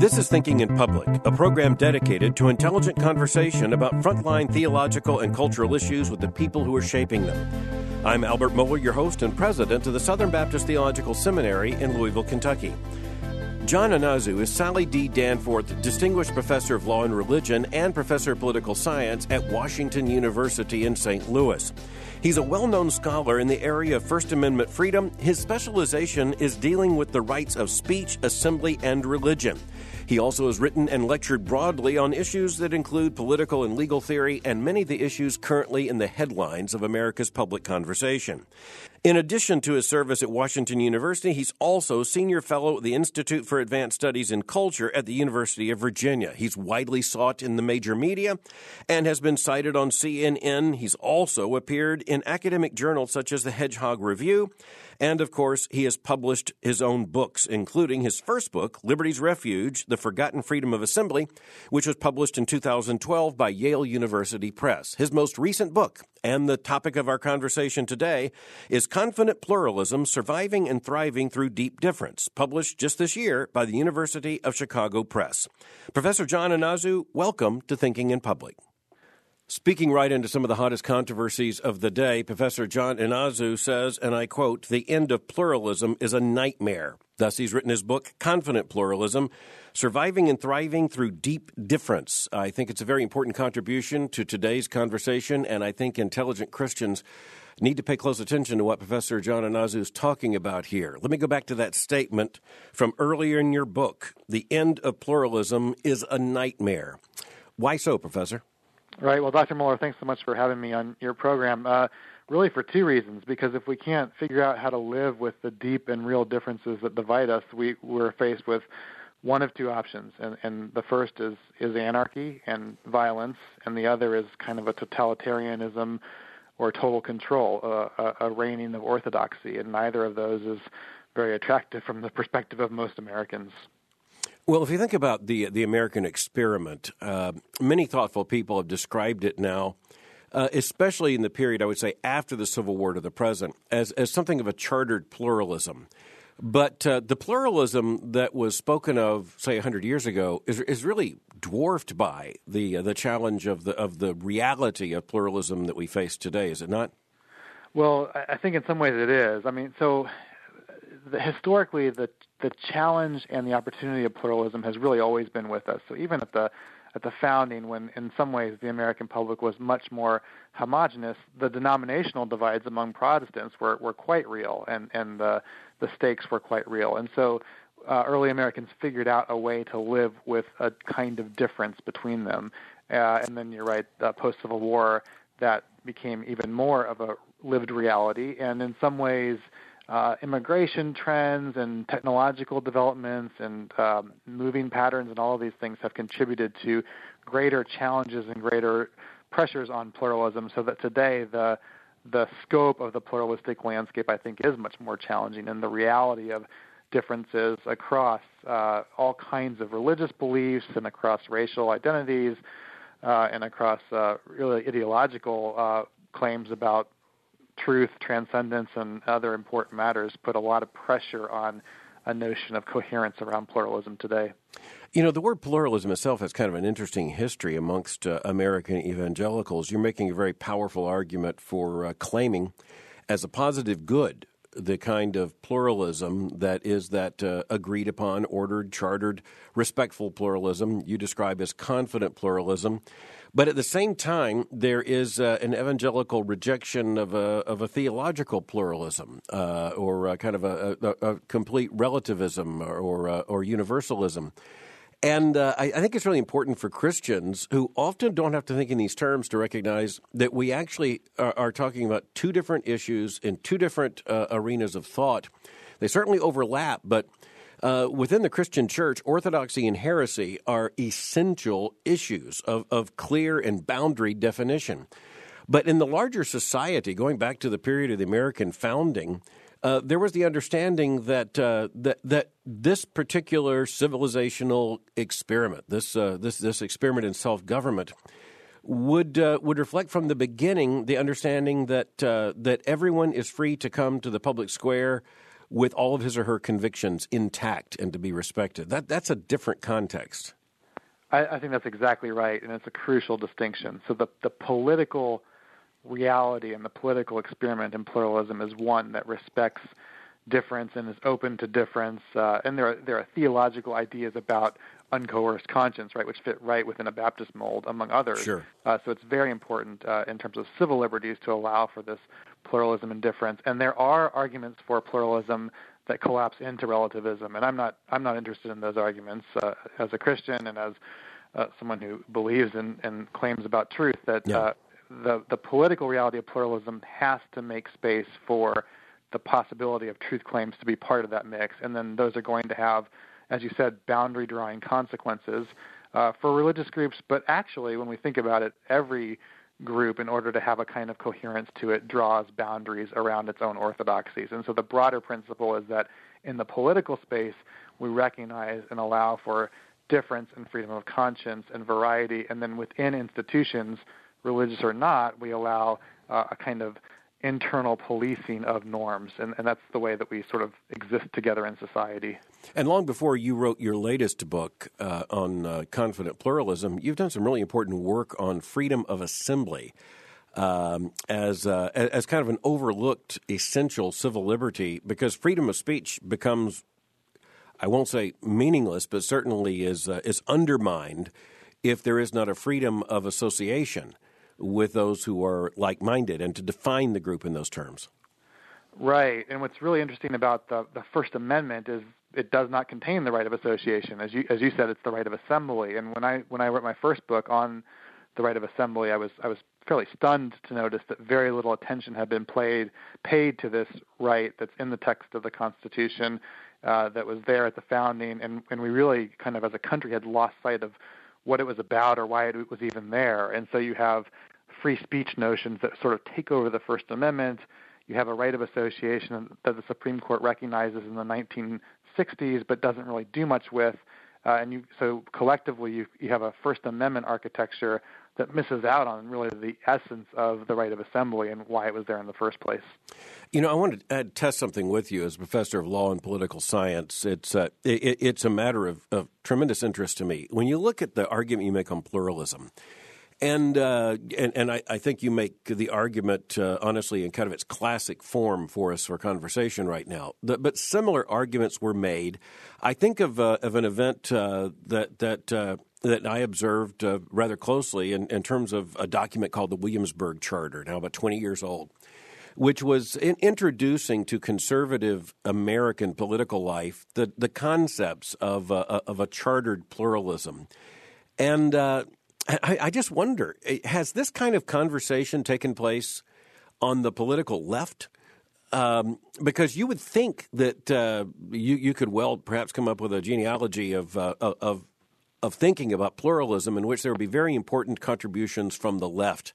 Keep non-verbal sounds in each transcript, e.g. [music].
This is Thinking in Public, a program dedicated to intelligent conversation about frontline theological and cultural issues with the people who are shaping them. I'm Albert Mohler, your host and president of the Southern Baptist Theological Seminary in Louisville, Kentucky. John Inazu is Sally D. Danforth Distinguished Professor of Law and Religion and Professor of Political Science at Washington University in St. Louis. He's a well known scholar in the area of First Amendment freedom. His specialization is dealing with the rights of speech, assembly, and religion. He also has written and lectured broadly on issues that include political and legal theory and many of the issues currently in the headlines of America's public conversation. In addition to his service at Washington University, he's also senior fellow at the Institute for Advanced Studies in Culture at the University of Virginia. He's widely sought in the major media and has been cited on CNN. He's also appeared in academic journals such as the Hedgehog Review and of course, he has published his own books, including his first book, Liberty's Refuge The Forgotten Freedom of Assembly, which was published in 2012 by Yale University Press. His most recent book, and the topic of our conversation today, is Confident Pluralism Surviving and Thriving Through Deep Difference, published just this year by the University of Chicago Press. Professor John Inazu, welcome to Thinking in Public. Speaking right into some of the hottest controversies of the day, Professor John Inazu says, and I quote, the end of pluralism is a nightmare. Thus, he's written his book, Confident Pluralism Surviving and Thriving Through Deep Difference. I think it's a very important contribution to today's conversation, and I think intelligent Christians need to pay close attention to what Professor John Inazu is talking about here. Let me go back to that statement from earlier in your book The end of pluralism is a nightmare. Why so, Professor? Right. Well, Dr. Mohler, thanks so much for having me on your program. Uh, really, for two reasons. Because if we can't figure out how to live with the deep and real differences that divide us, we, we're faced with one of two options. And, and the first is, is anarchy and violence, and the other is kind of a totalitarianism or total control, uh, a, a reigning of orthodoxy. And neither of those is very attractive from the perspective of most Americans. Well, if you think about the the American experiment, uh, many thoughtful people have described it now, uh, especially in the period I would say after the Civil War to the present, as as something of a chartered pluralism. But uh, the pluralism that was spoken of, say, hundred years ago, is is really dwarfed by the uh, the challenge of the of the reality of pluralism that we face today. Is it not? Well, I think in some ways it is. I mean, so the, historically, the the challenge and the opportunity of pluralism has really always been with us. So even at the at the founding, when in some ways the American public was much more homogenous, the denominational divides among Protestants were, were quite real, and and the the stakes were quite real. And so uh, early Americans figured out a way to live with a kind of difference between them. Uh, and then you're right, uh, post Civil War, that became even more of a lived reality. And in some ways, uh, immigration trends and technological developments and um, moving patterns and all of these things have contributed to greater challenges and greater pressures on pluralism so that today the the scope of the pluralistic landscape I think is much more challenging and the reality of differences across uh, all kinds of religious beliefs and across racial identities uh, and across uh, really ideological uh, claims about truth, transcendence, and other important matters put a lot of pressure on a notion of coherence around pluralism today. You know, the word pluralism itself has kind of an interesting history amongst uh, American evangelicals. You're making a very powerful argument for uh, claiming as a positive good the kind of pluralism that is that uh, agreed upon, ordered, chartered, respectful pluralism you describe as confident pluralism. But at the same time, there is uh, an evangelical rejection of a, of a theological pluralism uh, or kind of a, a, a, complete relativism or, or, uh, or universalism. And uh, I, I, think it's really important for Christians who often don't have to think in these terms to recognize that we actually are, are talking about two different issues in two different uh, arenas of thought. They certainly overlap, but uh, within the Christian church, orthodoxy and heresy are essential issues of, of clear and boundary definition. But in the larger society, going back to the period of the American founding, uh, there was the understanding that uh, that that this particular civilizational experiment, this uh, this this experiment in self government, would uh, would reflect from the beginning the understanding that uh, that everyone is free to come to the public square with all of his or her convictions intact and to be respected. That that's a different context. I, I think that's exactly right, and it's a crucial distinction. So the the political reality and the political experiment in pluralism is one that respects difference and is open to difference. Uh, and there are, there are theological ideas about uncoerced conscience, right, which fit right within a Baptist mold, among others. Sure. Uh, so it's very important uh, in terms of civil liberties to allow for this pluralism and difference. And there are arguments for pluralism that collapse into relativism, and I'm not I'm not interested in those arguments uh, as a Christian and as uh, someone who believes in and claims about truth that yeah. uh, the the political reality of pluralism has to make space for the possibility of truth claims to be part of that mix, and then those are going to have, as you said, boundary drawing consequences uh, for religious groups. But actually, when we think about it, every group, in order to have a kind of coherence to it, draws boundaries around its own orthodoxies. And so the broader principle is that in the political space, we recognize and allow for difference and freedom of conscience and variety, and then within institutions, religious or not, we allow uh, a kind of internal policing of norms, and, and, that's the way that we sort of exist together in society. And long before you wrote your latest book uh, on uh, confident pluralism, you've done some really important work on freedom of assembly. Um, as uh, as kind of an overlooked essential civil liberty, because freedom of speech becomes, I won't say meaningless, but certainly is uh, is undermined if there is not a freedom of association with those who are like minded and to define the group in those terms. Right. And what's really interesting about the, the First Amendment is it does not contain the right of association. As you as you said, it's the right of assembly. And when I when I wrote my first book on the right of assembly, I was I was fairly stunned to notice that very little attention had been played paid to this right that's in the text of the Constitution uh, that was there at the founding, and and we really kind of as a country had lost sight of what it was about or why it was even there. And so you have free speech notions that sort of take over the First Amendment. You have a right of association that the Supreme Court recognizes in the 1960s, but doesn't really do much with. Uh, and you, so collectively, you, you have a First Amendment architecture that misses out on really the essence of the right of assembly and why it was there in the first place. You know, I want to test something with you as professor of law and political science. It's uh, it, it's a matter of, of tremendous interest to me. When you look at the argument you make on pluralism, and, uh, and and I, I, think you make the argument uh, honestly in kind of its classic form for us for conversation right now. The, but similar arguments were made. I think of uh, of an event uh, that that uh, that I observed uh, rather closely in, in, terms of a document called the Williamsburg Charter, now about twenty years old, which was in, introducing to conservative American political life the the concepts of of a chartered pluralism, and I, I just wonder eh, has this kind of conversation taken place on the political left? Um, because you would think that uh, you you could well perhaps come up with a genealogy of uh, of of thinking about pluralism in which there would be very important contributions from the left.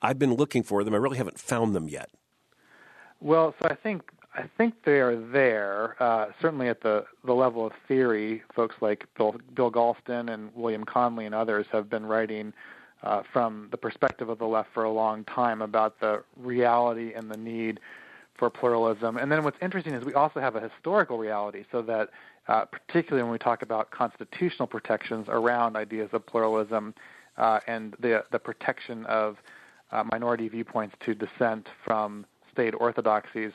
I've been looking for them. I really haven't found them yet. Well, so I think I think they are there. Uh, certainly at the the level of theory, folks like Bill Bill Galston and William Connolly and others have been writing uh, from the perspective of the left for a long time about the reality and the need for pluralism. And then what's interesting is we also have a historical reality, so that uh, particularly when we talk about constitutional protections around ideas of pluralism uh, and the the protection of uh, minority viewpoints to dissent from state orthodoxies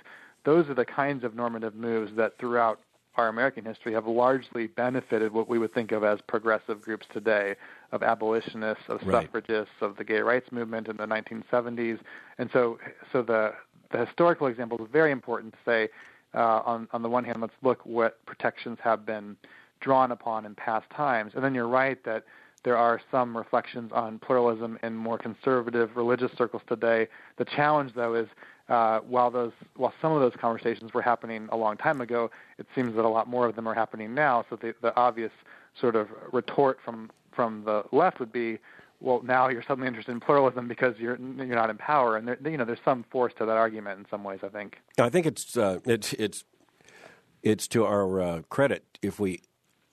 those are the kinds of normative moves that throughout our American history have largely benefited what we would think of as progressive groups today, of abolitionists, of right. suffragists, of the gay rights movement in the 1970s. And so, so the the historical example is very important to say. Uh, on on the one hand, let's look what protections have been drawn upon in past times, and then you're right that there are some reflections on pluralism in more conservative religious circles today. The challenge, though, is uh, while those while some of those conversations were happening a long time ago, it seems that a lot more of them are happening now. So the, the obvious sort of retort from from the left would be, well, now you're suddenly interested in pluralism because you're you're not in power, and there, you know there's some force to that argument in some ways. I think. I think it's uh, it's it's it's to our uh, credit if we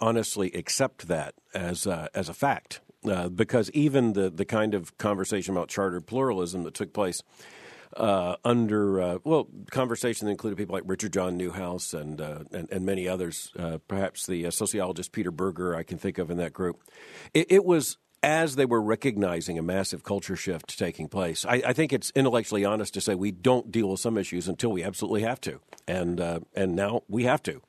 honestly accept that as uh, as a fact uh, because even the the kind of conversation about chartered pluralism that took place uh, under uh, well conversation that included people like Richard John Neuhaus and uh, and, and, many others, uh, perhaps the uh, sociologist Peter Berger I can think of in that group. It, it, was as they were recognizing a massive culture shift taking place. I, I, think it's intellectually honest to say we don't deal with some issues until we absolutely have to, and uh, and now we have to.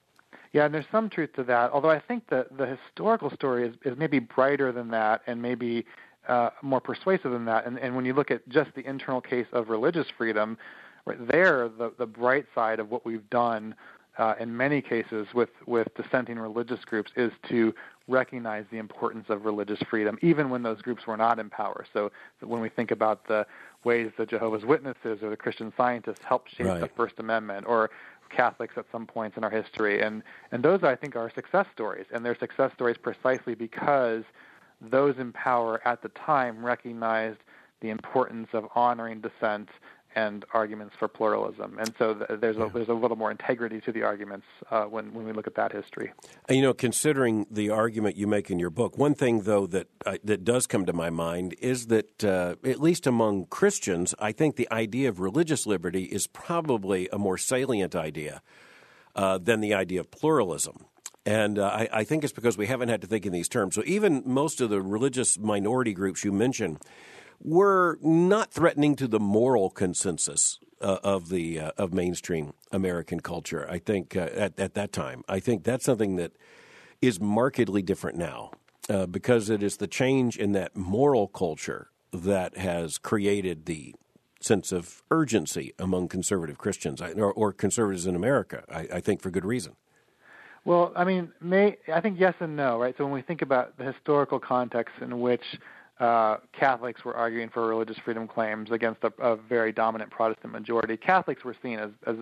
Yeah, and there's some truth to that. Although I think that the historical story is, is maybe brighter than that, and maybe uh, more persuasive than that. And, and when you look at just the internal case of religious freedom, right there, the, the bright side of what we've done uh, in many cases with, with dissenting religious groups is to recognize the importance of religious freedom, even when those groups were not in power. So, when we think about the ways that Jehovah's Witnesses or the Christian Scientists helped shape right. the First Amendment, or Catholics at some points in our history, and and those I think are success stories, and they're success stories precisely because those in power at the time recognized the importance of honoring dissent and arguments for pluralism. And so th- there's a, there's a little more integrity to the arguments uh, when when we look at that history. And, you know, considering the argument you make in your book, one thing though that uh, that does come to my mind is that uh, at least among Christians, I think the idea of religious liberty is probably a more salient idea uh, than the idea of pluralism. And uh, I, I, think it's because we haven't had to think in these terms. So even most of the religious minority groups you mentioned were not threatening to the moral consensus uh, of the uh, of mainstream American culture. I think uh, at at that time, I think that's something that is markedly different now uh, because it is the change in that moral culture that has created the sense of urgency among conservative Christians or, or conservatives in America. I, I think for good reason. Well, I mean, may, I think yes and no, right? So when we think about the historical context in which uh, Catholics were arguing for religious freedom claims against a, a very dominant Protestant majority, Catholics were seen as, as,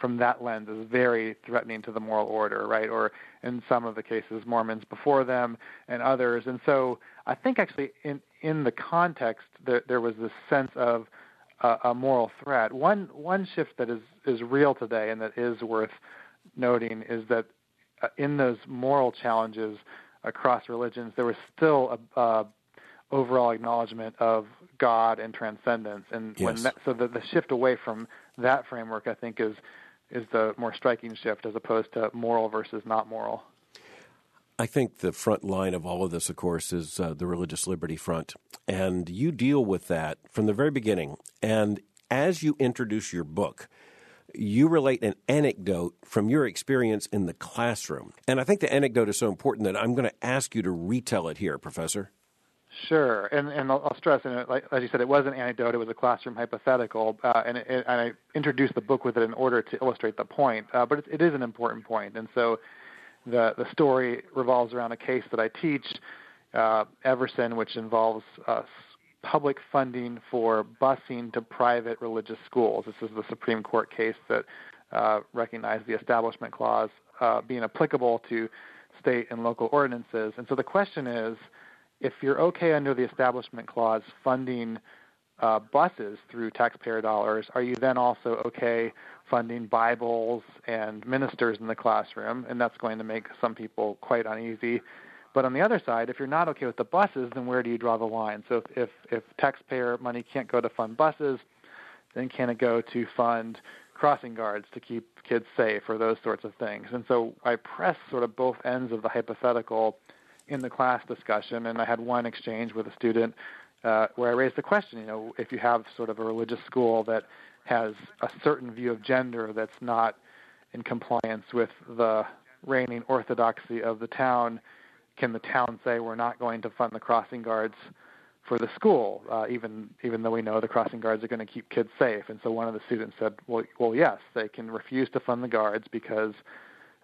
from that lens, as very threatening to the moral order, right? Or in some of the cases, Mormons before them and others. And so I think actually in in the context, there, there was this sense of uh, a moral threat. One one shift that is is real today and that is worth noting is that uh, in those moral challenges across religions, there was still a, a overall acknowledgement of God and transcendence. And yes. when that, so the, the shift away from that framework, I think, is is the more striking shift as opposed to moral versus not moral. I think the front line of all of this, of course, is uh, the Religious Liberty Front. And you deal with that from the very beginning. And as you introduce your book, you relate an anecdote from your experience in the classroom. And I think the anecdote is so important that I'm going to ask you to retell it here, Professor. Sure, and and I'll, stress, and like, as you said, it was an anecdote; it was a classroom hypothetical, uh, and, it, and I introduced the book with it in order to illustrate the point. Uh, but it, it is an important point, and so the the story revolves around a case that I teach, uh, Everson, which involves uh, public funding for busing to private religious schools. This is the Supreme Court case that uh, recognized the Establishment Clause uh, being applicable to state and local ordinances. And so the question is if you're okay under the Establishment Clause funding uh, buses through taxpayer dollars, are you then also okay funding Bibles and ministers in the classroom? And that's going to make some people quite uneasy. But on the other side, if you're not okay with the buses, then where do you draw the line? So if, if, if taxpayer money can't go to fund buses, then can it go to fund crossing guards to keep kids safe or those sorts of things? And so I press sort of both ends of the hypothetical in the class discussion, and I had one exchange with a student uh, where I raised the question, you know, if you have sort of a religious school that has a certain view of gender that's not in compliance with the reigning orthodoxy of the town, can the town say we're not going to fund the crossing guards for the school, uh, even even though we know the crossing guards are going to keep kids safe? And so one of the students said, well, well, yes, they can refuse to fund the guards because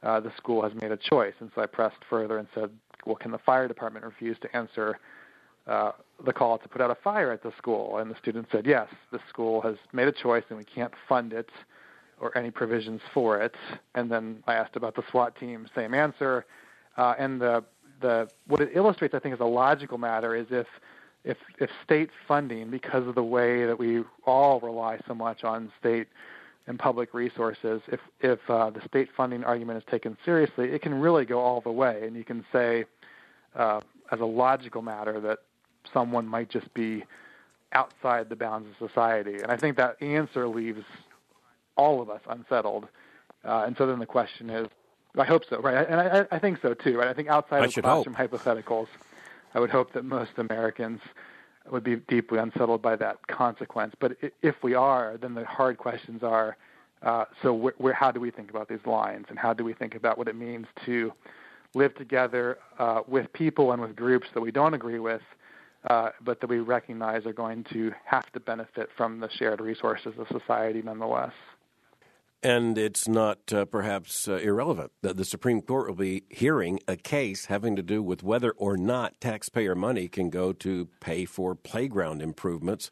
uh, the school has made a choice. And so I pressed further and said, well, can the fire department refuse to answer uh, the call to put out a fire at the school? And the student said, yes, the school has made a choice and we can't fund it or any provisions for it. And then I asked about the SWAT team, same answer. Uh, and the the what it illustrates, I think, is a logical matter is if if if state funding, because of the way that we all rely so much on state and public resources, if if uh, the state funding argument is taken seriously, it can really go all the way, and you can say, uh, as a logical matter, that someone might just be outside the bounds of society. And I think that answer leaves all of us unsettled. Uh, and so then the question is, I hope so, right? And I, I think so too, right? I think outside I of classroom hope. hypotheticals, I would hope that most Americans would be deeply unsettled by that consequence. But if we are, then the hard questions are, uh, so wh- where, how do we think about these lines, and how do we think about what it means to live together uh, with people and with groups that we don't agree with, uh, but that we recognize are going to have to benefit from the shared resources of society nonetheless. And it's not uh, perhaps uh, irrelevant that the Supreme Court will be hearing a case having to do with whether or not taxpayer money can go to pay for playground improvements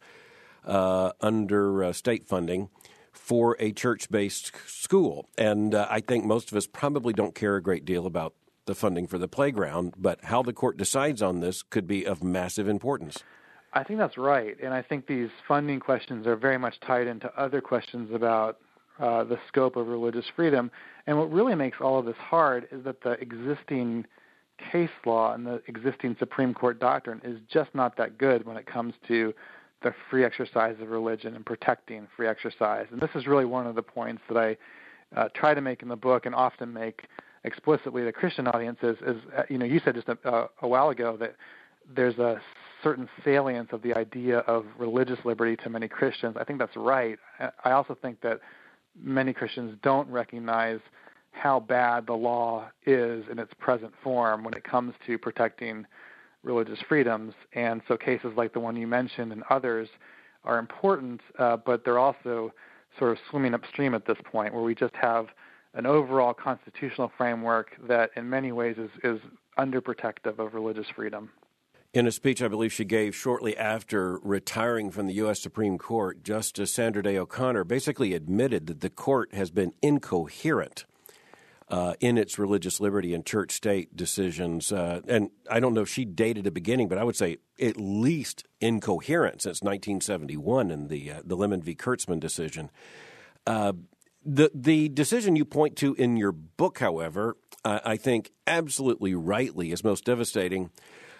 uh, under uh, state funding for a church based school. And uh, I think most of us probably don't care a great deal about the funding for the playground, but how the court decides on this could be of massive importance. I think that's right. And I think these funding questions are very much tied into other questions about uh, the scope of religious freedom. And what really makes all of this hard is that the existing case law and the existing Supreme Court doctrine is just not that good when it comes to the free exercise of religion and protecting free exercise. And this is really one of the points that I uh, try to make in the book and often make explicitly to Christian audiences. Is uh, you know you said just a, a while ago that there's a certain salience of the idea of religious liberty to many Christians. I think that's right. I also think that many Christians don't recognize how bad the law is in its present form when it comes to protecting religious freedoms. And so cases like the one you mentioned and others are important, uh, but they're also sort of swimming upstream at this point where we just have an overall constitutional framework that in many ways is, is underprotective of religious freedom. In a speech I believe she gave shortly after retiring from the U.S. Supreme Court, Justice Sandra Day O'Connor basically admitted that the court has been incoherent uh, in its religious liberty and church state decisions. Uh, and I don't know if she dated a beginning, but I would say at least incoherent since 1971 in the, uh, the Lemon v. Kurtzman decision. Uh, the, the decision you point to in your book, however, I think absolutely rightly is most devastating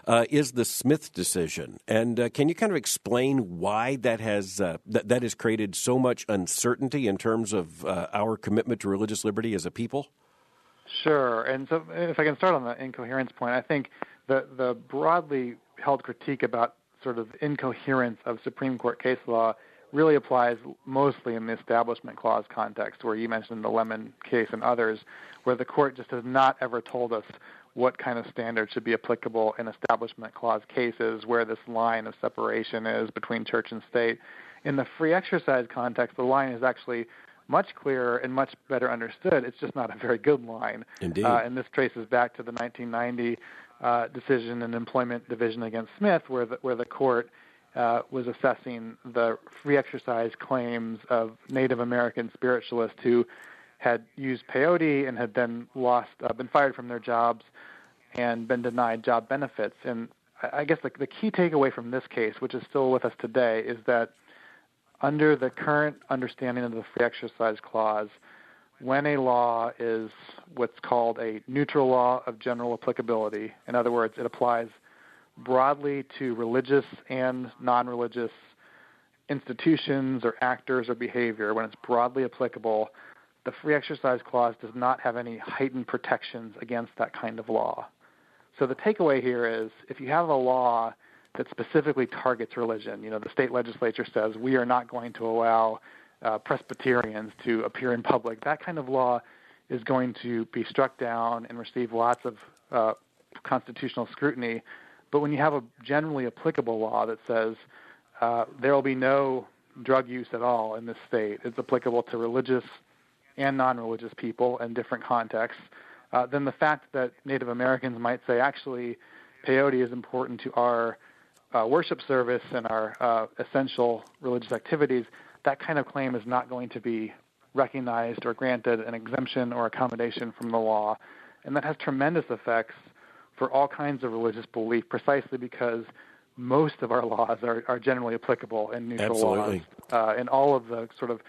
uh, is the Smith decision. And uh, can you kind of explain why that has uh, that, that has created so much uncertainty in terms of uh, our commitment to religious liberty as a people? Sure. And so, if I can start on the incoherence point, I think the the broadly held critique about sort of incoherence of Supreme Court case law really applies mostly in the Establishment Clause context, where you mentioned the Lemon case and others, where the court just has not ever told us what kind of standards should be applicable in Establishment Clause cases, where this line of separation is between church and state. In the free exercise context, the line is actually much clearer and much better understood. It's just not a very good line. Indeed. Uh, and this traces back to the 1990 uh, decision in Employment Division against Smith, where the, where the court uh, was assessing the free exercise claims of Native American spiritualists who had used peyote and had then lost, uh, been fired from their jobs and been denied job benefits. And I guess the, the key takeaway from this case, which is still with us today, is that under the current understanding of the free exercise clause, when a law is what's called a neutral law of general applicability, in other words, it applies broadly to religious and non religious institutions or actors or behavior, when it's broadly applicable, the free exercise clause does not have any heightened protections against that kind of law. So the takeaway here is if you have a law that specifically targets religion, you know, the state legislature says we are not going to allow uh, Presbyterians to appear in public, that kind of law is going to be struck down and receive lots of uh, constitutional scrutiny. But when you have a generally applicable law that says uh, there will be no drug use at all in this state, it's applicable to religious and non religious people in different contexts uh, then the fact that Native Americans might say, actually, peyote is important to our uh, worship service and our uh, essential religious activities, that kind of claim is not going to be recognized or granted an exemption or accommodation from the law. And that has tremendous effects for all kinds of religious belief, precisely because most of our laws are, are generally applicable in neutral Absolutely. laws. Uh, and all of the sort of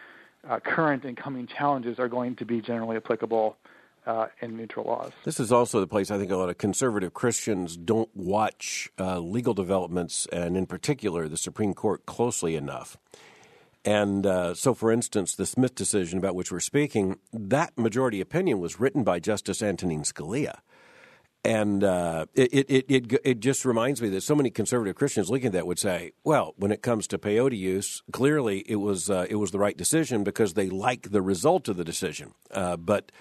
uh, current and coming challenges are going to be generally applicable uh, in neutral laws. This is also the place I think a lot of conservative Christians don't watch uh, legal developments, and in particular the Supreme Court, closely enough. And uh, so, for instance, the Smith decision about which we're speaking, that majority opinion was written by Justice Antonin Scalia. And uh, it, it, it, it, just reminds me that so many conservative Christians looking at that would say, well, when it comes to peyote use, clearly it was, uh, it was the right decision because they like the result of the decision. Uh, but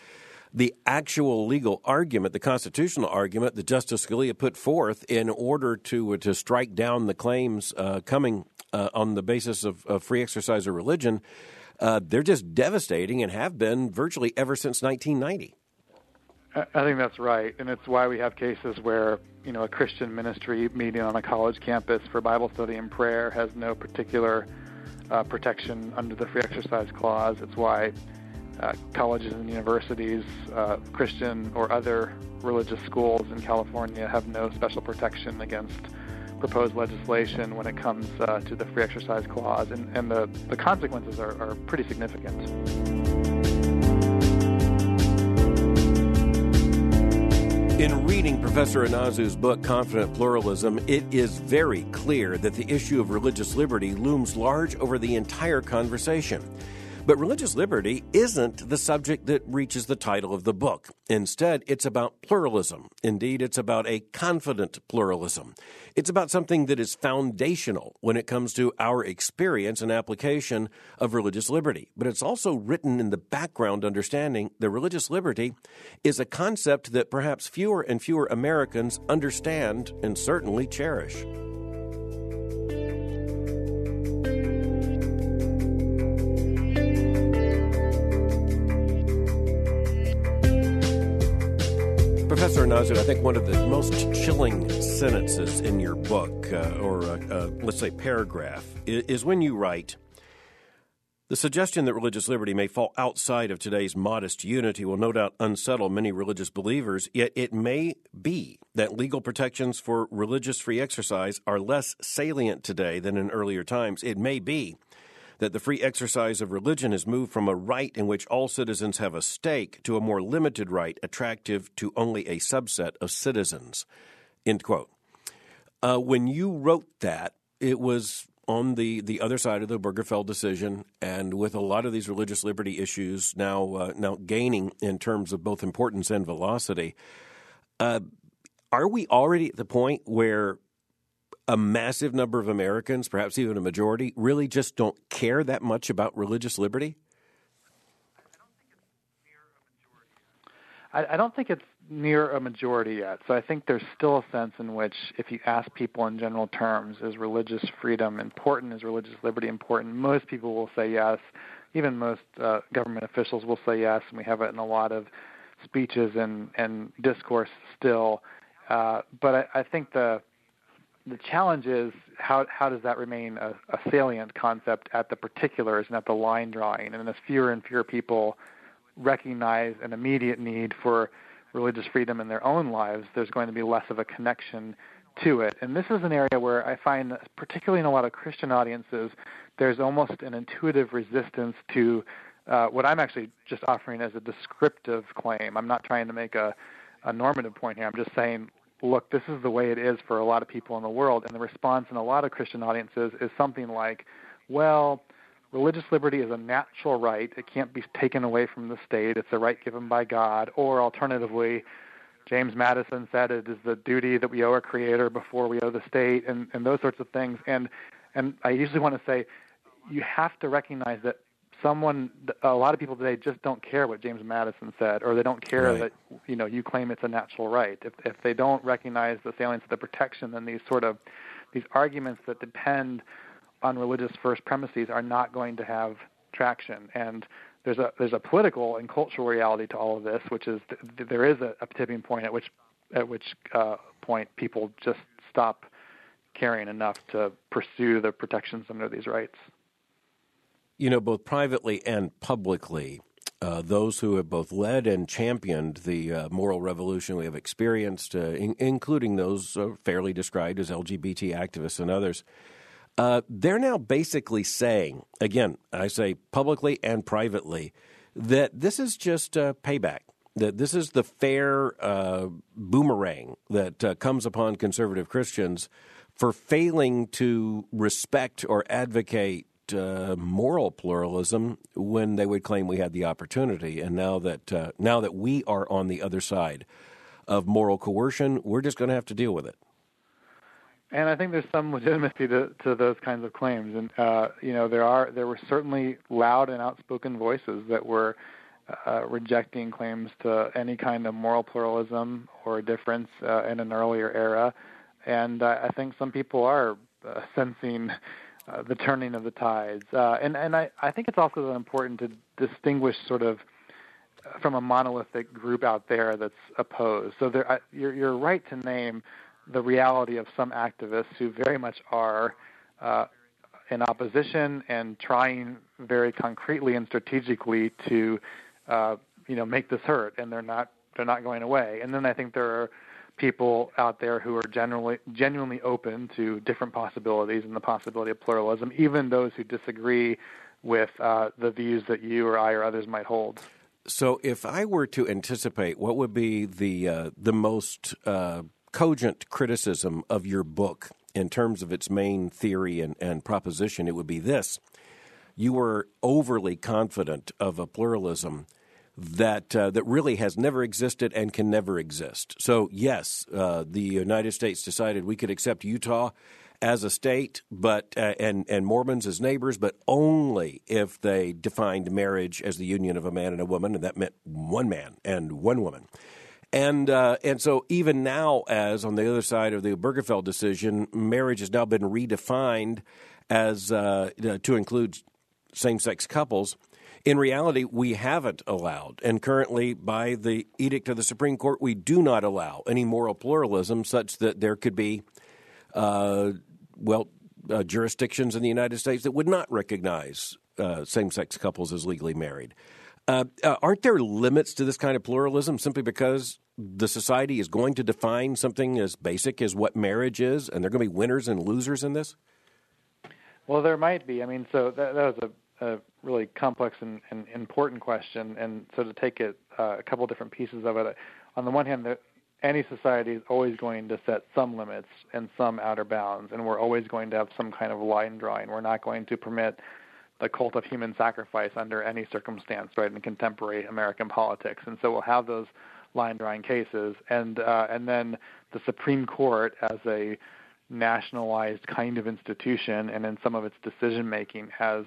the actual legal argument, the constitutional argument that Justice Scalia put forth in order to, to strike down the claims uh, coming uh, on the basis of, of, free exercise of religion, uh, they're just devastating and have been virtually ever since 1990. I think that's right, and it's why we have cases where you know a Christian ministry meeting on a college campus for Bible study and prayer has no particular uh, protection under the free exercise clause. It's why uh, colleges and universities, uh, Christian or other religious schools in California, have no special protection against proposed legislation when it comes uh, to the free exercise clause, and, and the, the consequences are, are pretty significant. In reading Professor Inazu's book, Confident Pluralism, it is very clear that the issue of religious liberty looms large over the entire conversation. But religious liberty isn't the subject that reaches the title of the book. Instead, it's about pluralism. Indeed, it's about a confident pluralism. It's about something that is foundational when it comes to our experience and application of religious liberty. But it's also written in the background understanding that religious liberty is a concept that perhaps fewer and fewer Americans understand and certainly cherish. Professor Inazu, I think one of the most chilling sentences in your book, uh, or uh, uh, let's say paragraph, is, is when you write The suggestion that religious liberty may fall outside of today's modest unity will no doubt unsettle many religious believers, yet it may be that legal protections for religious free exercise are less salient today than in earlier times. It may be that the free exercise of religion has moved from a right in which all citizens have a stake to a more limited right attractive to only a subset of citizens. End quote. Uh, when you wrote that, it was on the, the other side of the Obergefell decision, and with a lot of these religious liberty issues now uh, now gaining in terms of both importance and velocity, uh, are we already at the point where a massive number of Americans, perhaps even a majority, really just don't care that much about religious liberty? I, don't think it's near a majority yet. So I think there's still a sense in which, if you ask people in general terms, is religious freedom important? Is religious liberty important? Most people will say yes. Even most uh, government officials will say yes, and we have it in a lot of speeches and, and discourse still. Uh, but I, I think the the challenge is how how does that remain a, a salient concept at the particulars and at the line drawing? And as fewer and fewer people recognize an immediate need for religious freedom in their own lives, there's going to be less of a connection to it. And this is an area where I find, particularly in a lot of Christian audiences, there's almost an intuitive resistance to uh, what I'm actually just offering as a descriptive claim. I'm not trying to make a, a normative point here. I'm just saying look, this is the way it is for a lot of people in the world. And the response in a lot of Christian audiences is something like, well, religious liberty is a natural right. It can't be taken away from the state. It's a right given by God. Or alternatively, James Madison said it is the duty that we owe our Creator before we owe the state, and, and those sorts of things. And and I usually want to say, you have to recognize that someone a lot of people today just don't care what James Madison said or they don't care right. that you know you claim it's a natural right. If if they don't recognize the salience of the protection then these sort of these arguments that depend on religious first premises are not going to have traction. And there's a there's a political and cultural reality to all of this which is th- there is a, a tipping point at which at which uh, point people just stop caring enough to pursue the protections under these rights you know, both privately and publicly, uh, those who have both led and championed the uh, moral revolution we have experienced, uh, in, including those uh, fairly described as LGBT activists and others, uh, they're now basically saying, again, I say publicly and privately, that this is just payback. that this is the fair uh, boomerang that uh, comes upon conservative Christians for failing to respect or advocate uh, moral pluralism when they would claim we had the opportunity. And now that uh, now that we are on the other side of moral coercion, we're just going to have to deal with it. And I think there's some legitimacy to, to those kinds of claims. And uh, you know, there are there were certainly loud and outspoken voices that were uh, rejecting claims to any kind of moral pluralism or difference uh, in an earlier era. And uh, I think some people are uh, sensing uh, the turning of the tides. Uh, and and I, I think it's also important to distinguish sort of from a monolithic group out there that's opposed. So there, I, you're, you're right to name the reality of some activists who very much are uh, in opposition and trying very concretely and strategically to uh, you know make this hurt, and they're not they're not going away. And then I think there are people out there who are generally genuinely open to different possibilities and the possibility of pluralism, even those who disagree with uh, the views that you or I or others might hold. So, if I were to anticipate, what would be the uh, the most uh, cogent criticism of your book in terms of its main theory and, and proposition? It would be this: you were overly confident of a pluralism that uh, that really has never existed and can never exist. So yes, uh, the United States decided we could accept Utah as a state, but uh, and and Mormons as neighbors, but only if they defined marriage as the union of a man and a woman, and that meant one man and one woman. And uh, and so even now, as on the other side of the Obergefell decision, marriage has now been redefined as uh, to include same-sex couples. In reality, we haven't allowed, and currently, by the edict of the Supreme Court, we do not allow any moral pluralism such that there could be, uh, well, uh, jurisdictions in the United States that would not recognize uh, same sex couples as legally married. Uh, uh, aren't there limits to this kind of pluralism simply because the society is going to define something as basic as what marriage is, and there are going to be winners and losers in this? Well, there might be. I mean, so that, that was a a really complex and, and important question. And so to take it uh, a couple different pieces of it, on the one hand, any society is always going to set some limits and some outer bounds, and we're always going to have some kind of line drawing. We're not going to permit the cult of human sacrifice under any circumstance, right, in contemporary American politics. And so we'll have those line drawing cases, and uh, and then the Supreme Court as a nationalized kind of institution, and in some of its decision making has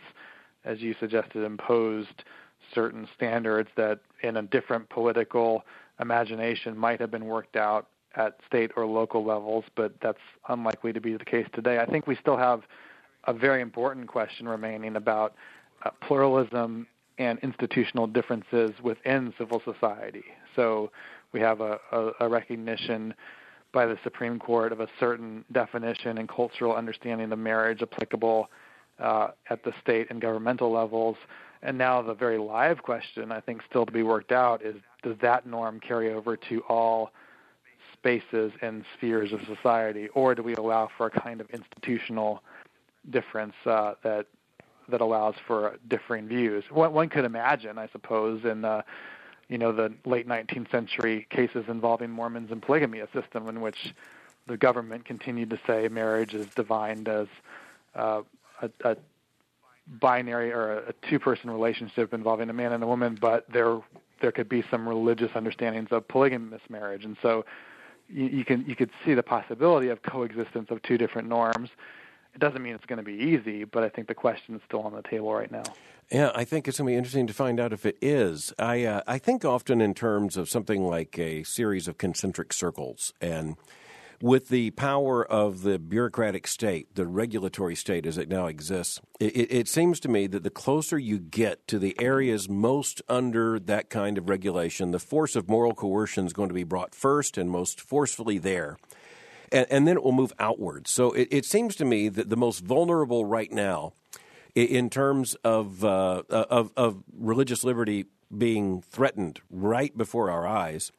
as you suggested, imposed certain standards that in a different political imagination might have been worked out at state or local levels, but that's unlikely to be the case today. I think we still have a very important question remaining about uh, pluralism and institutional differences within civil society. So we have a, a, a recognition by the Supreme Court of a certain definition and cultural understanding of marriage applicable uh, at the state and governmental levels. And now the very live question, I think, still to be worked out is does that norm carry over to all spaces and spheres of society, or do we allow for a kind of institutional difference uh, that that allows for differing views? One, one could imagine, I suppose, in the you know the late 19th century cases involving Mormons and polygamy, a system in which the government continued to say marriage is defined as uh, a, a binary or a, two-person relationship involving a man and a woman, but there there could be some religious understandings of polygamous marriage, and so you, you can you could see the possibility of coexistence of two different norms. It doesn't mean it's going to be easy, but I think the question is still on the table right now. Yeah, I think it's going to be interesting to find out if it is. I uh, I think often in terms of something like a series of concentric circles and with the power of the bureaucratic state, the regulatory state as it now exists, it, it, seems to me that the closer you get to the areas most under that kind of regulation, the force of moral coercion is going to be brought first and most forcefully there. And, and then it will move outwards. So it, it, seems to me that the most vulnerable right now, in terms of, uh, of, of religious liberty being threatened right before our eyes,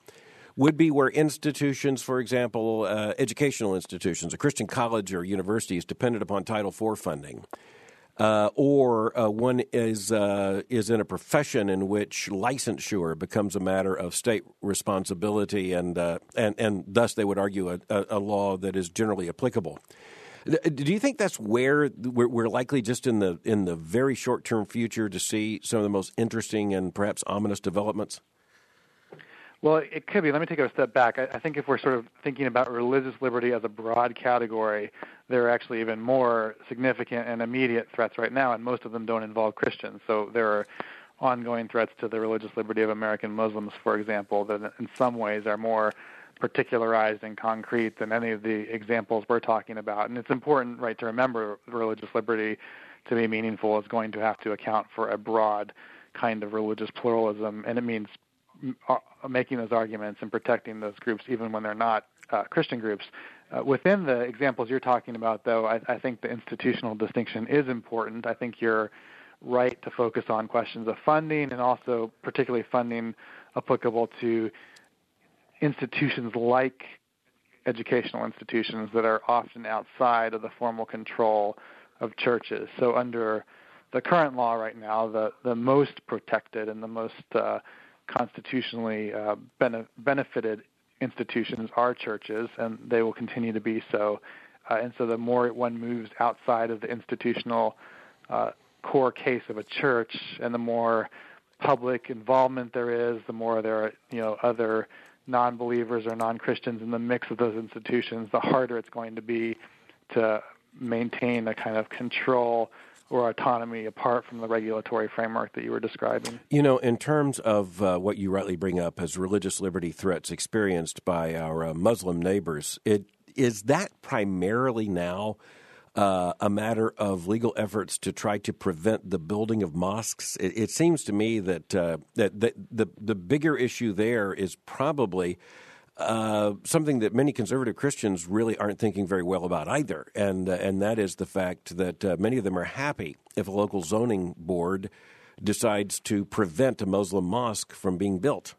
would be where institutions, for example, uh, educational institutions, a Christian college or university is dependent upon Title IV funding. uh, or uh, one is uh, is in a profession in which licensure becomes a matter of state responsibility, and uh, and and thus they would argue a, a, law that is generally applicable. Do you think that's where we're likely, just in the in the very short term future, to see some of the most interesting and perhaps ominous developments? Well, it could be. Let me take a step back. I, I think if we're sort of thinking about religious liberty as a broad category, there are actually even more significant and immediate threats right now, and most of them don't involve Christians. So there are ongoing threats to the religious liberty of American Muslims, for example, that in some ways are more particularized and concrete than any of the examples we're talking about. And it's important, right, to remember religious liberty to be meaningful is going to have to account for a broad kind of religious pluralism, and it means making those arguments and protecting those groups even when they're not uh, Christian groups. Uh, within the examples you're talking about, though, I, I think the institutional distinction is important. I think you're right to focus on questions of funding and also particularly funding applicable to institutions like educational institutions that are often outside of the formal control of churches. So under the current law right now, the, the most protected and the most uh, constitutionally uh, bene- benefited institutions are churches, and they will continue to be so. Uh, and so, the more one moves outside of the institutional uh, core case of a church, and the more public involvement there is, the more there are you know other non-believers or non-Christians in the mix of those institutions, the harder it's going to be to maintain a kind of control or autonomy apart from the regulatory framework that you were describing. You know, in terms of uh, what you rightly bring up as religious liberty threats experienced by our uh, Muslim neighbors, it is that primarily now uh, a matter of legal efforts to try to prevent the building of mosques? It, it seems to me that, uh, that, that the the bigger issue there is probably uh, something that many conservative Christians really aren't thinking very well about either, and uh, and that is the fact that uh, many of them are happy if a local zoning board decides to prevent a Muslim mosque from being built.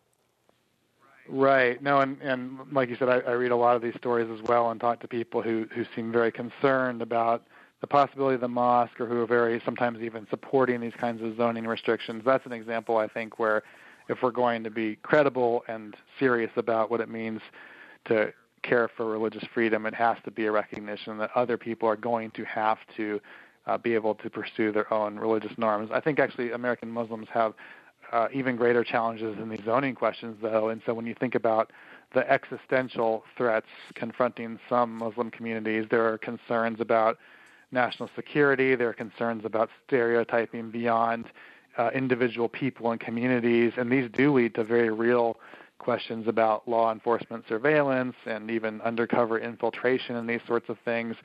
Right. No, and and like you said, I, I read a lot of these stories as well, and talk to people who who seem very concerned about the possibility of the mosque, or who are very sometimes even supporting these kinds of zoning restrictions. That's an example, I think, where if we're going to be credible and serious about what it means to care for religious freedom, it has to be a recognition that other people are going to have to uh, be able to pursue their own religious norms. I think actually American Muslims have uh, even greater challenges in these zoning questions, though. And so when you think about the existential threats confronting some Muslim communities, there are concerns about national security, there are concerns about stereotyping beyond uh, individual people and communities, and these do lead to very real questions about law enforcement surveillance and even undercover infiltration and these sorts of things.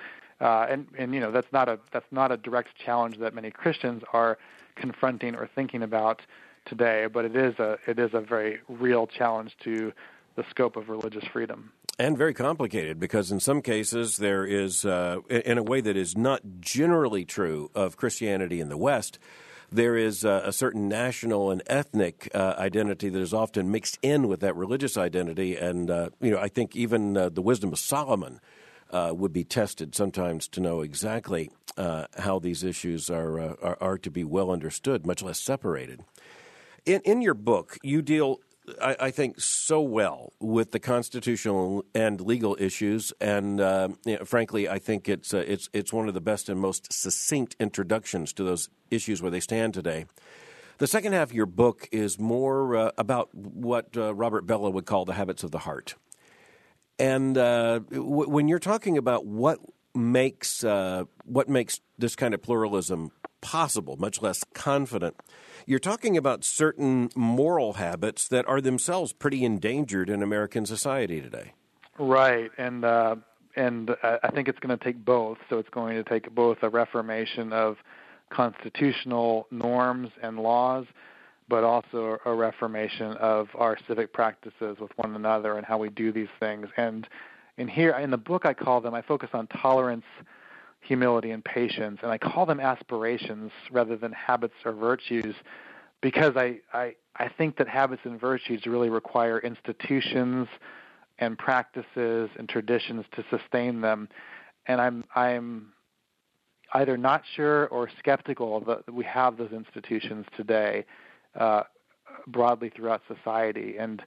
Uh, and and you know that's not a that's not a direct challenge that many Christians are confronting or thinking about today, but it is a it is a very real challenge to the scope of religious freedom. And very complicated because in some cases there is, uh, in a way that is not generally true of Christianity in the West, there is a, a certain national and ethnic uh, identity that is often mixed in with that religious identity. And, uh, you know, I think even uh, the wisdom of Solomon uh, would be tested sometimes to know exactly uh, how these issues are, uh, are, are, to be well understood, much less separated. In, in your book, you deal I, I, think so well with the constitutional and legal issues, and uh, you know, frankly, I think it's uh, it's it's one of the best and most succinct introductions to those issues where they stand today. The second half of your book is more uh, about what uh, Robert Bellah would call the habits of the heart, and uh, w- when you're talking about what makes uh, what makes this kind of pluralism possible, much less confident you're talking about certain moral habits that are themselves pretty endangered in American society today. Right, and uh, and I think it's going to take both. So it's going to take both a reformation of constitutional norms and laws, but also a reformation of our civic practices with one another and how we do these things. And in here, in the book, I call them. I focus on tolerance humility and patience and i call them aspirations rather than habits or virtues because i i i think that habits and virtues really require institutions and practices and traditions to sustain them and i'm i'm either not sure or skeptical that we have those institutions today uh, broadly throughout society. And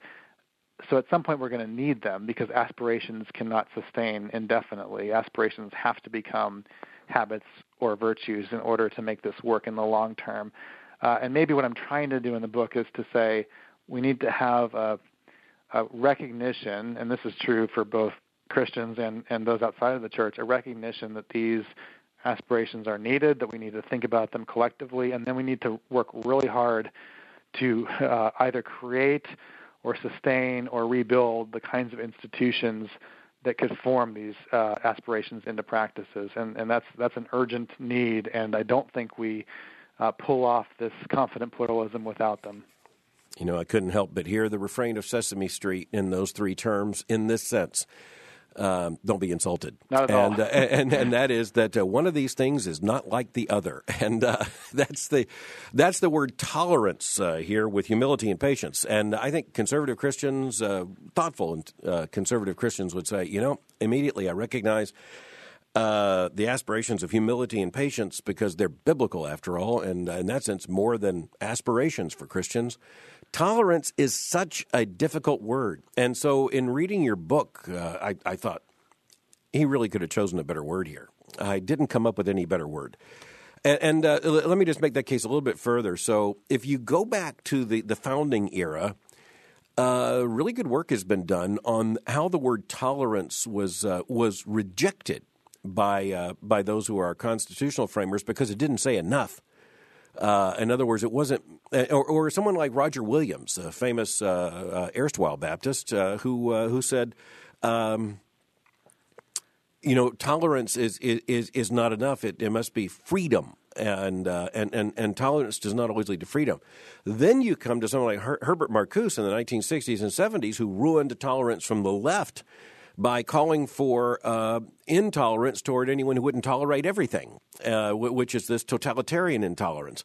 so at some point we're going to need them because aspirations cannot sustain indefinitely. Aspirations have to become habits or virtues in order to make this work in the long term. Uh, and maybe what I'm trying to do in the book is to say we need to have a, a recognition, and this is true for both Christians and, and those outside of the church, a recognition that these aspirations are needed, that we need to think about them collectively, and then we need to work really hard to uh, either create or sustain or rebuild the kinds of institutions that could form these uh, aspirations into practices, and, and that's that's an urgent need. And I don't think we uh, pull off this confident pluralism without them. You know, I couldn't help but hear the refrain of Sesame Street in those three terms in this sense um, don't be insulted. Not at and, all. Uh, and and that is that uh, one of these things is not like the other, [laughs] and uh, that's the that's the word tolerance uh, here with humility and patience. And I think conservative Christians, uh, thoughtful and uh, conservative Christians, would say, you know, immediately I recognize. the aspirations of humility and patience because they're biblical after all, and in that sense, more than aspirations for Christians. Tolerance is such a difficult word. And so, in reading your book, uh, I, I, thought he really could have chosen a better word here. I didn't come up with any better word. And, and uh, let me just make that case a little bit further. So, if you go back to the, the founding era, uh, really good work has been done on how the word tolerance was uh, was rejected by uh, by those who are constitutional framers because it didn't say enough. Uh, in other words, it wasn't, uh, or, or, someone like Roger Williams, a famous uh, uh erstwhile Baptist, uh, who uh, who said, um, you know, tolerance is is is not enough. It, it must be freedom. And, and and and tolerance does not always lead to freedom. Then you come to someone like Her- Herbert Marcuse in the 1960s and 70s, who ruined tolerance from the left by calling for uh, intolerance toward anyone who wouldn't tolerate everything, uh, which is this totalitarian intolerance.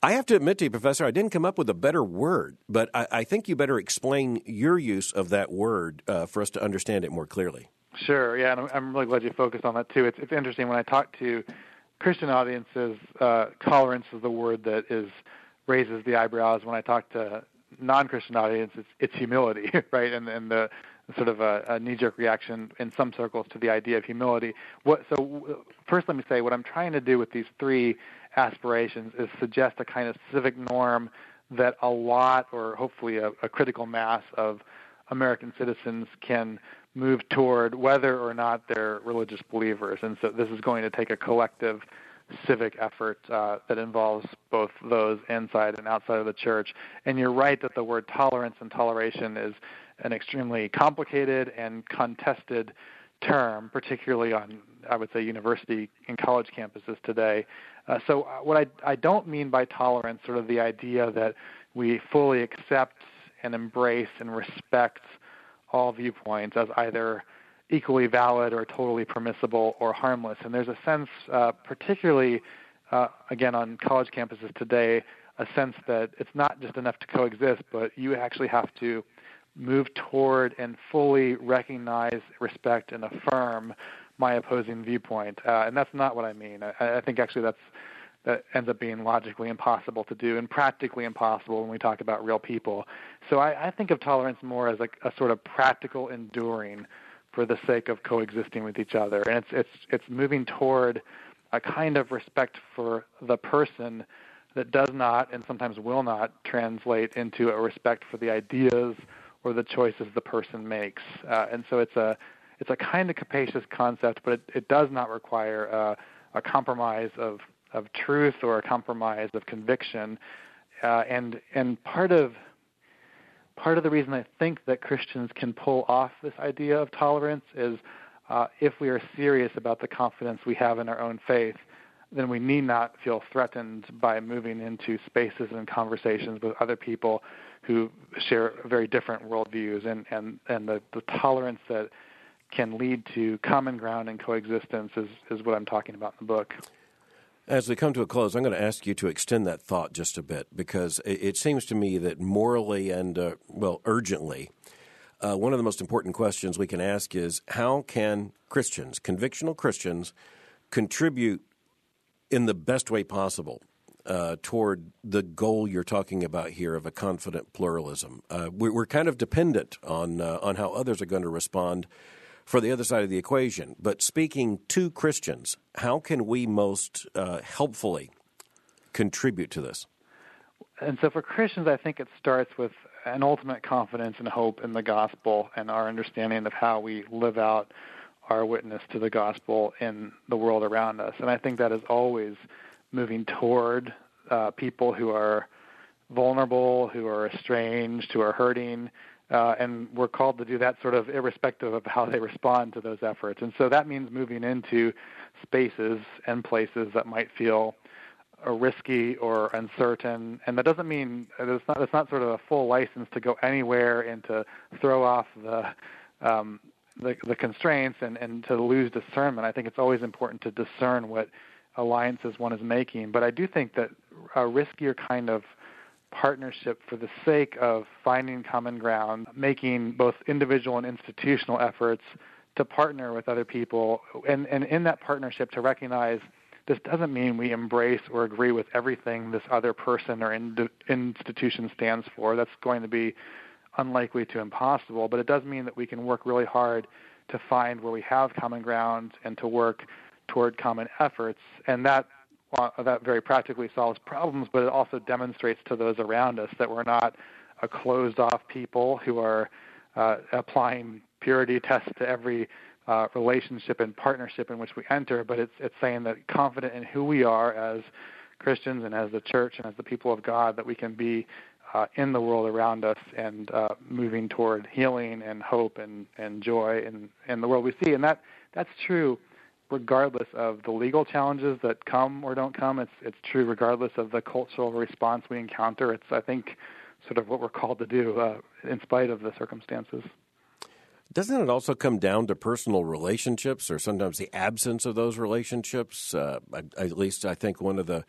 I have to admit to you, Professor, I didn't come up with a better word, but I, I think you better explain your use of that word uh, for us to understand it more clearly. Sure, yeah, and I'm, I'm really glad you focused on that too. It's, it's interesting when I talk to Christian audiences, uh, tolerance is the word that is raises the eyebrows. When I talk to non-Christian audiences, it's, it's humility, [laughs] right? And, and the sort of a, a knee-jerk reaction in some circles to the idea of humility. What, so first, let me say what I'm trying to do with these three aspirations is suggest a kind of civic norm that a lot, or hopefully a, a critical mass of American citizens can move toward, whether or not they're religious believers. And so this is going to take a collective civic effort uh, that involves both those inside and outside of the church. And you're right that the word tolerance and toleration is an extremely complicated and contested term, particularly on, I would say, university and college campuses today. Uh, so, uh, what I, I don't mean by tolerance, sort of the idea that we fully accept and embrace and respect all viewpoints as either equally valid or totally permissible or harmless. And there's a sense, uh, particularly uh, again on college campuses today, a sense that it's not just enough to coexist, but you actually have to move toward and fully recognize, respect, and affirm my opposing viewpoint. Uh, and that's not what I mean. I, I think actually that's that ends up being logically impossible to do and practically impossible when we talk about real people. So I, I think of tolerance more as like a sort of practical enduring for the sake of coexisting with each other. And it's it's it's moving toward a kind of respect for the person that does not and sometimes will not translate into a respect for the ideas or the choices the person makes. Uh, and so it's a it's a kind of capacious concept, but it, it does not require uh, a compromise of of truth or a compromise of conviction. Uh, and and part of part of the reason I think that Christians can pull off this idea of tolerance is uh, if we are serious about the confidence we have in our own faith, then we need not feel threatened by moving into spaces and conversations with other people who share very different worldviews and, and, and the, the tolerance that can lead to common ground and coexistence is, is what I'm talking about in the book. As we come to a close, I'm going to ask you to extend that thought just a bit because it, seems to me that morally and, uh, well, urgently, uh, one of the most important questions we can ask is how can Christians, convictional Christians, contribute in the best way possible uh, toward the goal you're talking about here of a confident pluralism. Uh, we're, we're, kind of dependent on uh, on how others are going to respond for the other side of the equation. But speaking to Christians, how can we most uh, helpfully contribute to this? And so, for Christians, I think it starts with an ultimate confidence and hope in the gospel and our understanding of how we live out our witness to the gospel in the world around us. And I think that is always moving toward uh, people who are vulnerable, who are estranged, who are hurting, uh, and we're called to do that sort of irrespective of how they respond to those efforts. And so that means moving into spaces and places that might feel uh, risky or uncertain. And that doesn't mean it's not it's not sort of a full license to go anywhere and to throw off the um, the, the constraints and, and to lose discernment. I think it's always important to discern what alliances one is making. But I do think that a riskier kind of partnership for the sake of finding common ground, making both individual and institutional efforts to partner with other people, and, and in that partnership to recognize this doesn't mean we embrace or agree with everything this other person or in, institution stands for. That's going to be unlikely to impossible, but it does mean that we can work really hard to find where we have common ground and to work toward common efforts. And that that very practically solves problems, but it also demonstrates to those around us that we're not a closed off people who are uh, applying purity tests to every uh, relationship and partnership in which we enter, but it's it's saying that confident in who we are as Christians and as the church and as the people of God that we can be uh, in the world around us and uh, moving toward healing and hope and, and joy in, in the world we see. And that that's true regardless of the legal challenges that come or don't come. It's it's true regardless of the cultural response we encounter. It's I think sort of what we're called to do uh, in spite of the circumstances. Doesn't it also come down to personal relationships, or sometimes the absence of those relationships? Uh, at least I think one of the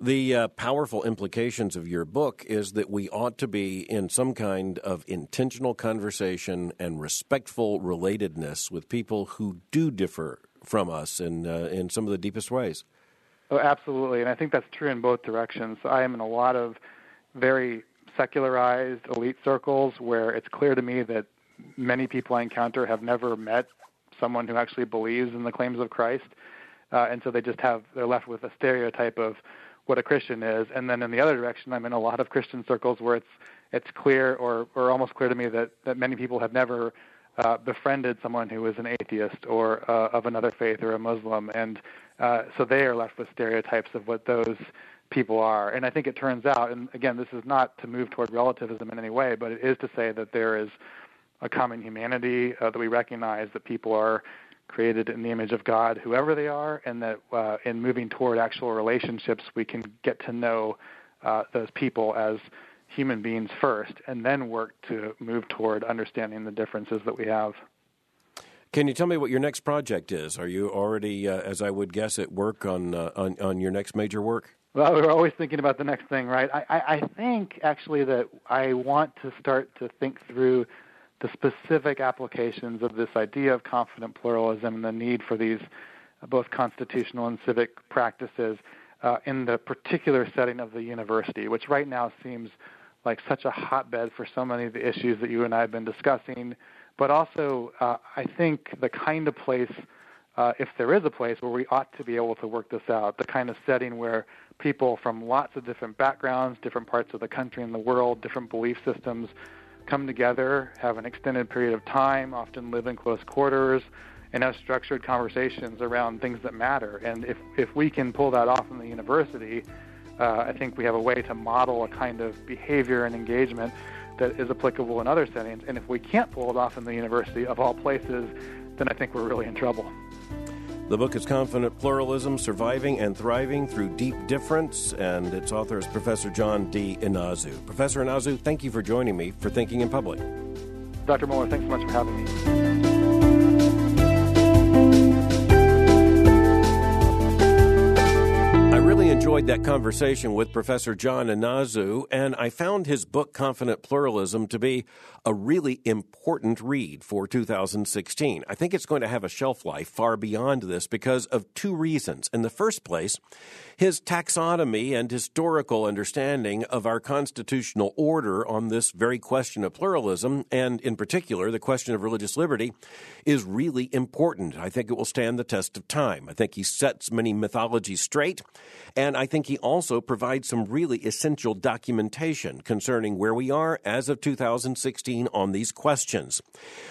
the uh, powerful implications of your book is that we ought to be in some kind of intentional conversation and respectful relatedness with people who do differ from us in uh, in some of the deepest ways. Oh, absolutely, and I think that's true in both directions. I am in a lot of very secularized elite circles where it's clear to me that many people I encounter have never met someone who actually believes in the claims of Christ, uh, and so they just have they're left with a stereotype of what a Christian is. And then in the other direction, I'm in a lot of Christian circles where it's it's clear or or almost clear to me that that many people have never uh, befriended someone who is an atheist or uh, of another faith or a Muslim, and uh, so they are left with stereotypes of what those people are. And I think it turns out, and again, this is not to move toward relativism in any way, but it is to say that there is a common humanity uh, that we recognize that people are created in the image of God, whoever they are, and that uh, in moving toward actual relationships, we can get to know uh, those people as human beings first, and then work to move toward understanding the differences that we have. Can you tell me what your next project is? Are you already, uh, as I would guess, at work on, uh, on on your next major work? Well, we're always thinking about the next thing, right? I, I, I think actually that I want to start to think through the specific applications of this idea of confident pluralism and the need for these uh, both constitutional and civic practices uh, in the particular setting of the university, which right now seems like such a hotbed for so many of the issues that you and I have been discussing, but also uh, I think the kind of place, uh, if there is a place where we ought to be able to work this out, the kind of setting where people from lots of different backgrounds, different parts of the country and the world, different belief systems come together, have an extended period of time, often live in close quarters, and have structured conversations around things that matter. And if, if we can pull that off in the university, uh, I think we have a way to model a kind of behavior and engagement that is applicable in other settings. And if we can't pull it off in the university of all places, then I think we're really in trouble. The book is Confident Pluralism Surviving and Thriving Through Deep Difference, and its author is Professor John D. Inazu. Professor Inazu, thank you for joining me for Thinking in Public. Dr. Mohler, thanks so much for having me. Enjoyed that conversation with Professor John Inazu, and I found his book, Confident Pluralism, to be a really important read for 2016. I think it's going to have a shelf life far beyond this because of two reasons. In the first place, his taxonomy and historical understanding of our constitutional order on this very question of pluralism, and in particular the question of religious liberty, is really important. I think it will stand the test of time. I think he sets many mythologies straight, and I think he also provides some really essential documentation concerning where we are as of 2016 on these questions.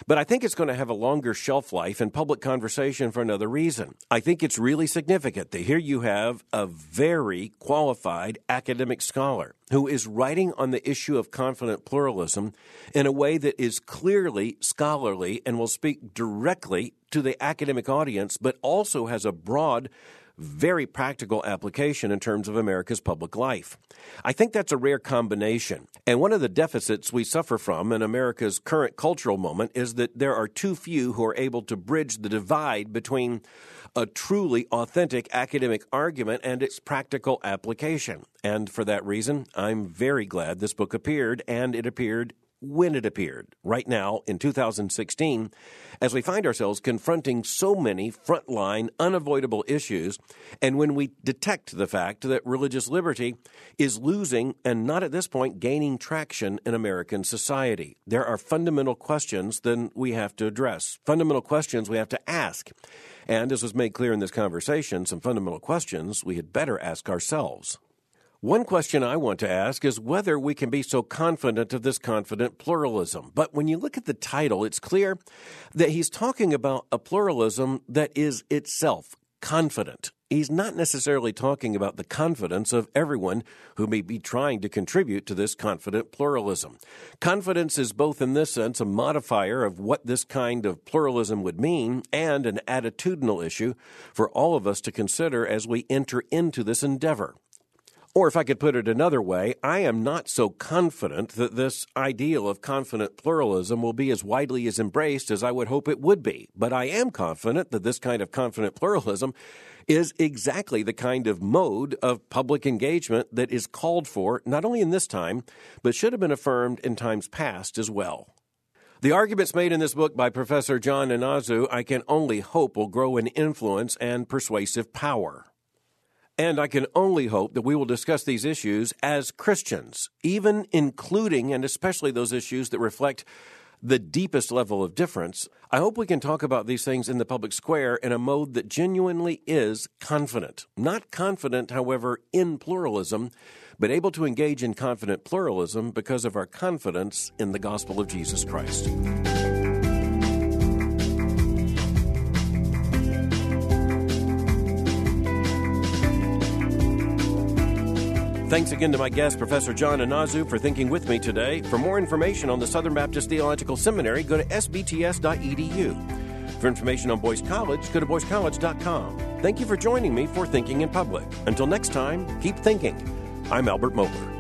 But I think it's going to have a longer shelf life in public conversation for another reason. I think it's really significant that here you have a very qualified academic scholar who is writing on the issue of confident pluralism in a way that is clearly scholarly and will speak directly to the academic audience, but also has a broad very practical application in terms of America's public life. I think that's a rare combination. And one of the deficits we suffer from in America's current cultural moment is that there are too few who are able to bridge the divide between a truly authentic academic argument and its practical application. And for that reason, I'm very glad this book appeared, and it appeared when it appeared, right now in 2016, as we find ourselves confronting so many frontline, unavoidable issues, and when we detect the fact that religious liberty is losing and not at this point gaining traction in American society. There are fundamental questions then we have to address, fundamental questions we have to ask. And as was made clear in this conversation, some fundamental questions we had better ask ourselves. One question I want to ask is whether we can be so confident of this confident pluralism. But when you look at the title, it's clear that he's talking about a pluralism that is itself confident. He's not necessarily talking about the confidence of everyone who may be trying to contribute to this confident pluralism. Confidence is both, in this sense, a modifier of what this kind of pluralism would mean and an attitudinal issue for all of us to consider as we enter into this endeavor. Or if I could put it another way, I am not so confident that this ideal of confident pluralism will be as widely as embraced as I would hope it would be. But I am confident that this kind of confident pluralism is exactly the kind of mode of public engagement that is called for not only in this time, but should have been affirmed in times past as well. The arguments made in this book by Professor John Inazu, I can only hope will grow in influence and persuasive power. And I can only hope that we will discuss these issues as Christians, even including and especially those issues that reflect the deepest level of difference. I hope we can talk about these things in the public square in a mode that genuinely is confident. Not confident, however, in pluralism, but able to engage in confident pluralism because of our confidence in the gospel of Jesus Christ. Thanks again to my guest, Professor John Inazu, for thinking with me today. For more information on the Southern Baptist Theological Seminary, go to sbts.edu. For information on Boyce College, go to boycecollege.com. Thank you for joining me for Thinking in Public. Until next time, keep thinking. I'm Albert Mohler.